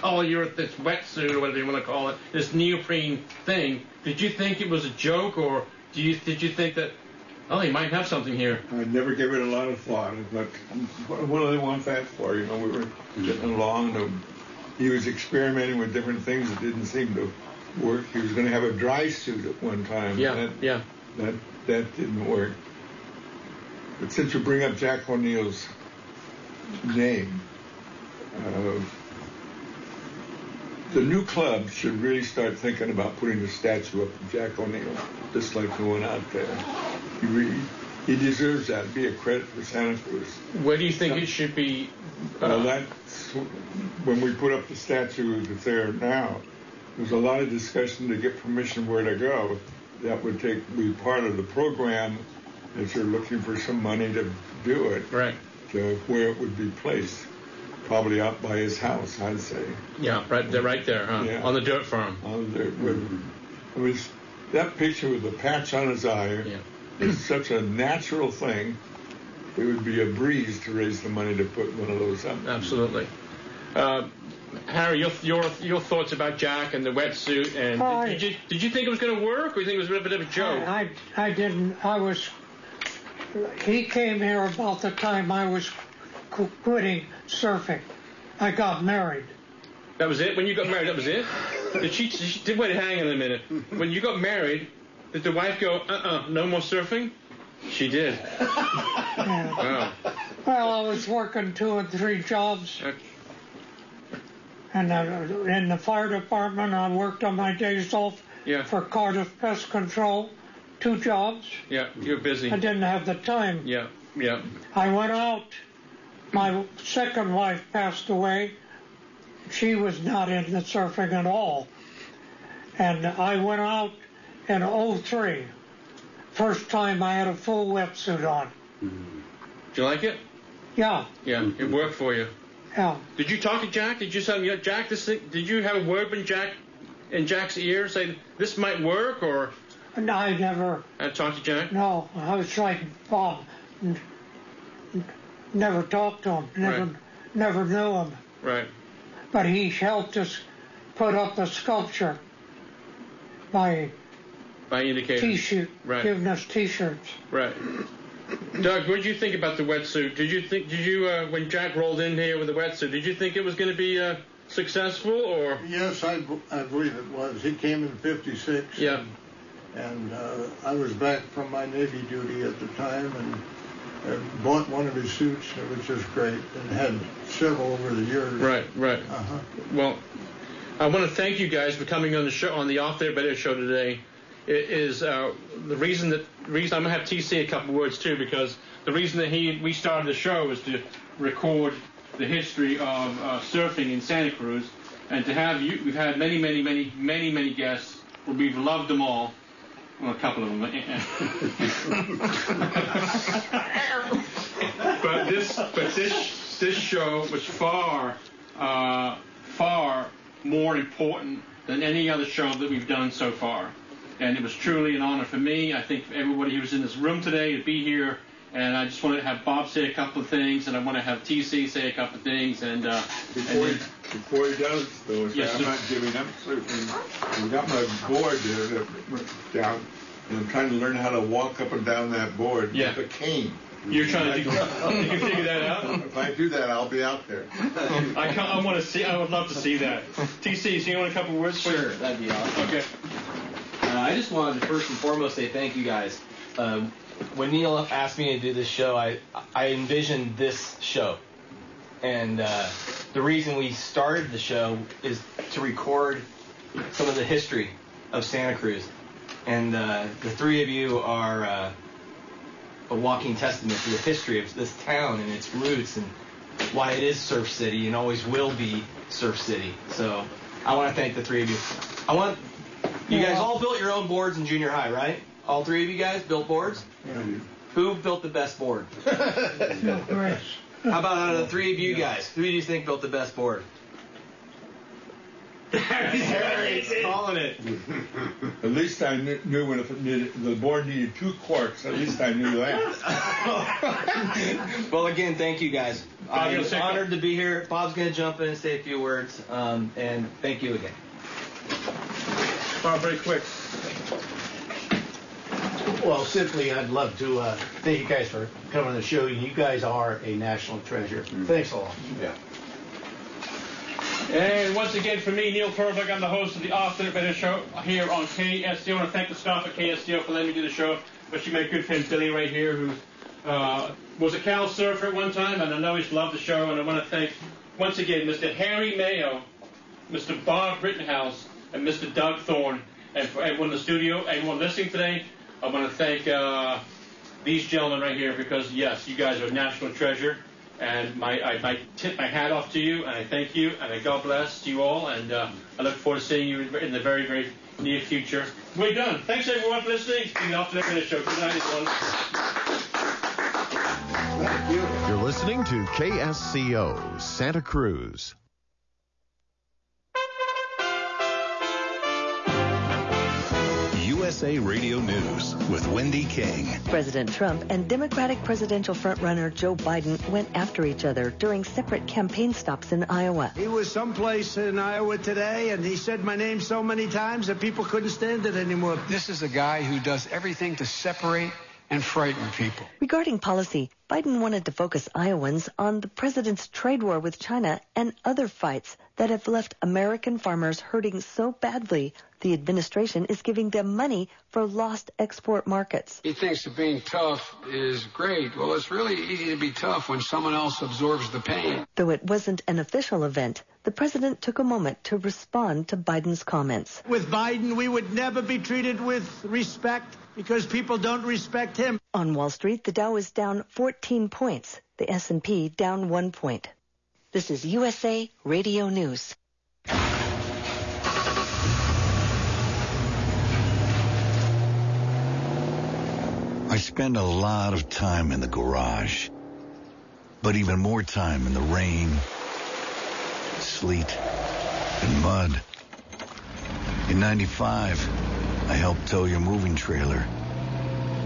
polyurethane, this wetsuit or whatever you want to call it, this neoprene thing? Did you think it was a joke, or do you did you think that oh he might have something here? I never gave it a lot of thought. But what, what do they want that for? You know, we were getting along. And he was experimenting with different things that didn't seem to work. He was going to have a dry suit at one time. Yeah, That, yeah. that that didn't work. But since you bring up Jack O'Neill's name, uh, the new club should really start thinking about putting a statue up of Jack O'Neill, just like the one out there. He really, he deserves that. Be a credit for Santa Cruz. Where do you think it should be? Well, Uh, that's when we put up the statue that's there now. There's a lot of discussion to get permission where to go. That would take be part of the program if you're looking for some money to do it. right. To where it would be placed, probably out by his house, I'd say. Yeah, right. They're right there, huh? Yeah. On the dirt farm. On there, with, I mean, that picture with the patch on his eye Yeah. is such a natural thing. It would be a breeze to raise the money to put one of those up. Absolutely. Uh, Harry, your, your your thoughts about Jack and the wetsuit, and Hi. did, you did you think it was going to work, or you think it was a bit of a joke? I, I didn't. I was. He came here about the time I was qu- quitting surfing, I got married. That was it. When you got married, that was it. Did she? She, did wait, hang on a minute. When you got married, did the wife go, uh-uh, no more surfing? She did. Yeah. Wow. Well, I was working two and three jobs, Uh, and uh, in the fire department, I worked on my days off Yeah. for Cardiff Pest Control, two jobs. Yeah, you're busy. I didn't have the time. Yeah, yeah. I went out. My second wife passed away. She was not into surfing at all. And I went out in 03. First time I had a full wetsuit on. Did you like it? Yeah, Yeah, it worked for you. yeah. Did you talk to Jack? Did you say, yeah, Jack, this thing, did you have a word in Jack, in Jack's ear, say this might work, or And I never, I talk to Jack? no, I was like Bob. N- n- Never talked to him, never, Right. never knew him. Right. But he helped us put up the sculpture by By indicating T-shirt, Right. giving us T-shirts. Right. Doug, what did you think about the wetsuit? Did you think, did you, uh, when Jack rolled in here with the wetsuit, did you think it was going to be uh, successful, or? Yes, I, b- I believe it was. He came in 56. Yeah. And uh, I was back from my Navy duty at the time and bought one of his suits. It was just great and had several over the years. Right, right. Uh-huh. Well, I want to thank you guys for coming on the show on the Off There Better show today. It is uh, the reason that reason I'm gonna have TC a couple words too because the reason that he we started the show is to record the history of uh, surfing in Santa Cruz, and to have you we've had many many many many many guests. We've loved them all. Well, a couple of them. but this, but this, this show was far, uh, far more important than any other show that we've done so far. And it was truly an honor for me. I think for everybody who was in this room today to be here. And I just want to have Bob say a couple of things, and I want to have TC say a couple of things, and uh, Before he, and before he does, though, Yes, I'm sir. not giving up surfing. We got my board there that down, and I'm trying to learn how to walk up and down that board Yeah. with a cane. you're trying to you can figure that out. If I do that, I'll be out there. I, can't, I want to see. I would love to see that. TC, so you want a couple of words? please? Sure, that'd be awesome. Okay. Uh, I just wanted to first and foremost say thank you guys. Um, when Neil asked me to do this show, I I envisioned this show, and uh, the reason we started the show is to record some of the history of Santa Cruz, and uh, the three of you are uh, a walking testament to the history of this town and its roots and why it is Surf City and always will be Surf City. So I want to thank the three of you. I want you guys all built your own boards in junior high, right? All three of you guys built boards. Who built the best board? How about out of the three of you guys? Who do you think built the best board? Harry's calling it. At least I knew, knew when if it needed, the board needed two corks. At least I knew that. Well, again, thank you guys. Bob, I'm you'll honored to be here. Bob's going to jump in and say a few words, um, and thank you again. Bob, very quick. Well, simply, I'd love to uh, thank you guys for coming on the show. You guys are a national treasure. Thanks a lot. Yeah. And once again, for me, Neil Pearlberg, I'm the host of the the Better Show here on KSCO. I want to thank the staff at KSCO for letting me do the show, especially my good friend Billy right here, who uh, was a Cal surfer at one time, and I know he's loved the show. And I want to thank, once again, Mr. Harry Mayo, Mr. Bob Rittenhouse, and Mr. Doug Thorne. And for everyone in the studio, everyone listening today, I want to thank uh, these gentlemen right here because, yes, you guys are national treasure. And my, I, I tip my hat off to you, and I thank you, and I God bless you all, and uh, I look forward to seeing you in the very, very near future. We're done. Thanks everyone for listening. It's been the Off the Show. Good night, everyone. Thank you. You're listening to KSCO Santa Cruz. USA Radio News with Wendy King. President Trump and Democratic presidential frontrunner Joe Biden went after each other during separate campaign stops in Iowa. He was someplace in Iowa today, and he said my name so many times that people couldn't stand it anymore. This is a guy who does everything to separate and frighten people. Regarding policy, Biden wanted to focus Iowans on the president's trade war with China and other fights that have left American farmers hurting so badly the administration is giving them money for lost export markets. He thinks that being tough is great. Well, it's really easy to be tough when someone else absorbs the pain. Though it wasn't an official event, the president took a moment to respond to Biden's comments. With Biden, we would never be treated with respect because people don't respect him. On Wall Street, the Dow is down 14 points, the S&P down 1 point. This is USA Radio News. I spend a lot of time in the garage, but even more time in the rain, sleet, and mud. In 95, I helped tow your moving trailer.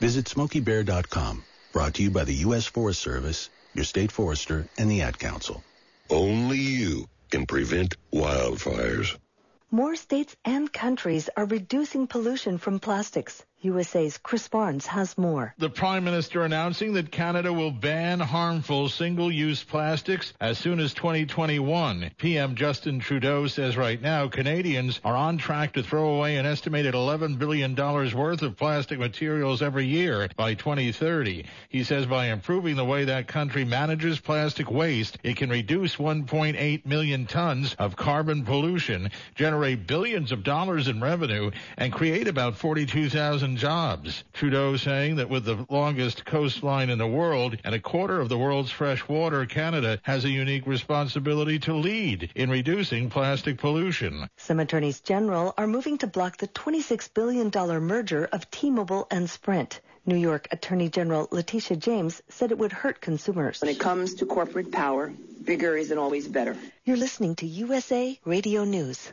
Visit SmokeyBear.com. Brought to you by the U.S. Forest Service, your state forester, and the Ad Council. Only you can prevent wildfires. More states and countries are reducing pollution from plastics. USA's Chris Barnes has more. The Prime Minister announcing that Canada will ban harmful single-use plastics as soon as 2021. PM Justin Trudeau says right now Canadians are on track to throw away an estimated $11 billion worth of plastic materials every year by 2030. He says by improving the way that country manages plastic waste, it can reduce 1.8 million tons of carbon pollution, generate billions of dollars in revenue, and create about 42,000 jobs. Trudeau saying that with the longest coastline in the world and a quarter of the world's fresh water, Canada has a unique responsibility to lead in reducing plastic pollution. Some attorneys general are moving to block the $26 billion merger of T-Mobile and Sprint. New York Attorney General Letitia James said it would hurt consumers. When it comes to corporate power, bigger isn't always better. You're listening to USA Radio News.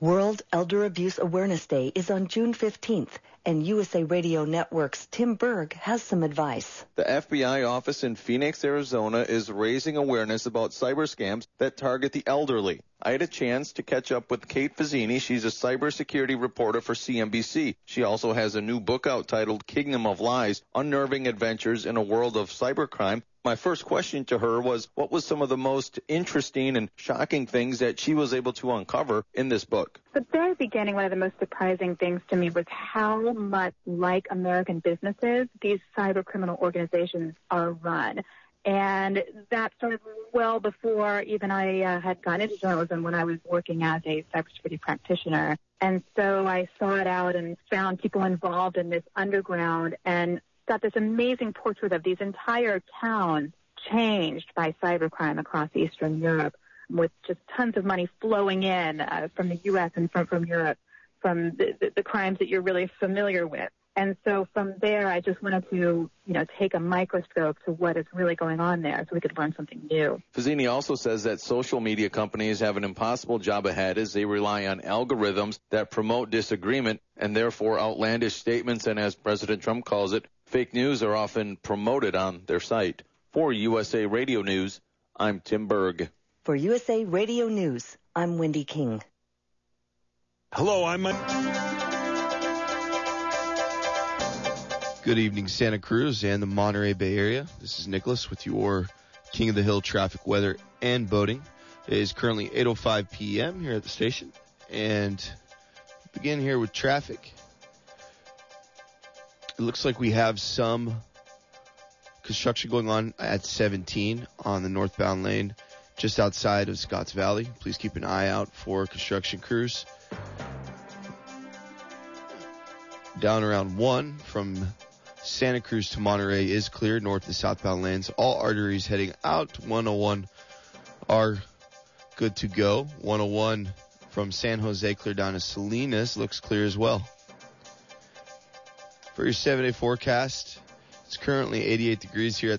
World Elder Abuse Awareness Day is on June 15th, and USA Radio Network's Tim Berg has some advice. The FBI office in Phoenix, Arizona is raising awareness about cyber scams that target the elderly. I had a chance to catch up with Kate Fazzini. She's a cybersecurity reporter for CNBC. She also has a new book out titled Kingdom of Lies, Unnerving Adventures in a World of Cybercrime. My first question to her was, what was some of the most interesting and shocking things that she was able to uncover in this book? The very beginning, one of the most surprising things to me was how much like American businesses these cyber criminal organizations are run. And that started well before even I uh, had gone into journalism when I was working as a cybersecurity practitioner. And so I sought out and found people involved in this underground and got this amazing portrait of these entire towns changed by cybercrime across Eastern Europe with just tons of money flowing in uh, from the U.S. and from, from Europe from the, the, the crimes that you're really familiar with. And so from there, I just wanted to, you know, take a microscope to what is really going on there so we could learn something new. Fazzini also says that social media companies have an impossible job ahead as they rely on algorithms that promote disagreement and therefore outlandish statements and as President Trump calls it, fake news are often promoted on their site. For USA Radio News, I'm Tim Berg. For USA Radio News, I'm Wendy King. Hello, I'm... Good evening, Santa Cruz and the Monterey Bay Area. This is Nicholas with your King of the Hill traffic, weather, and boating. It is currently 8.05 p.m. here at the station. And begin here with traffic. It looks like we have some construction going on at 17 on the northbound lane just outside of Scotts Valley. Please keep an eye out for construction crews. Down around 1 from Santa Cruz to Monterey is clear north and southbound lanes. All arteries heading out 101 are good to go. 101 from San Jose clear down to Salinas looks clear as well. For your seven day forecast, it's currently 88 degrees here at